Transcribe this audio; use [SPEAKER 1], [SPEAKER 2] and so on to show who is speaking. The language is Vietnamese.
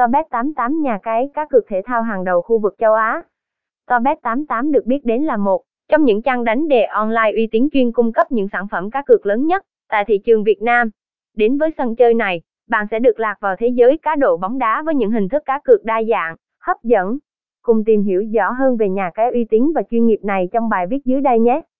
[SPEAKER 1] Tobet88 nhà cái cá cược thể thao hàng đầu khu vực châu Á. Tobet88 được biết đến là một trong những trang đánh đề online uy tín chuyên cung cấp những sản phẩm cá cược lớn nhất tại thị trường Việt Nam. Đến với sân chơi này, bạn sẽ được lạc vào thế giới cá độ bóng đá với những hình thức cá cược đa dạng, hấp dẫn. Cùng tìm hiểu rõ hơn về nhà cái uy tín và chuyên nghiệp này trong bài viết dưới đây nhé.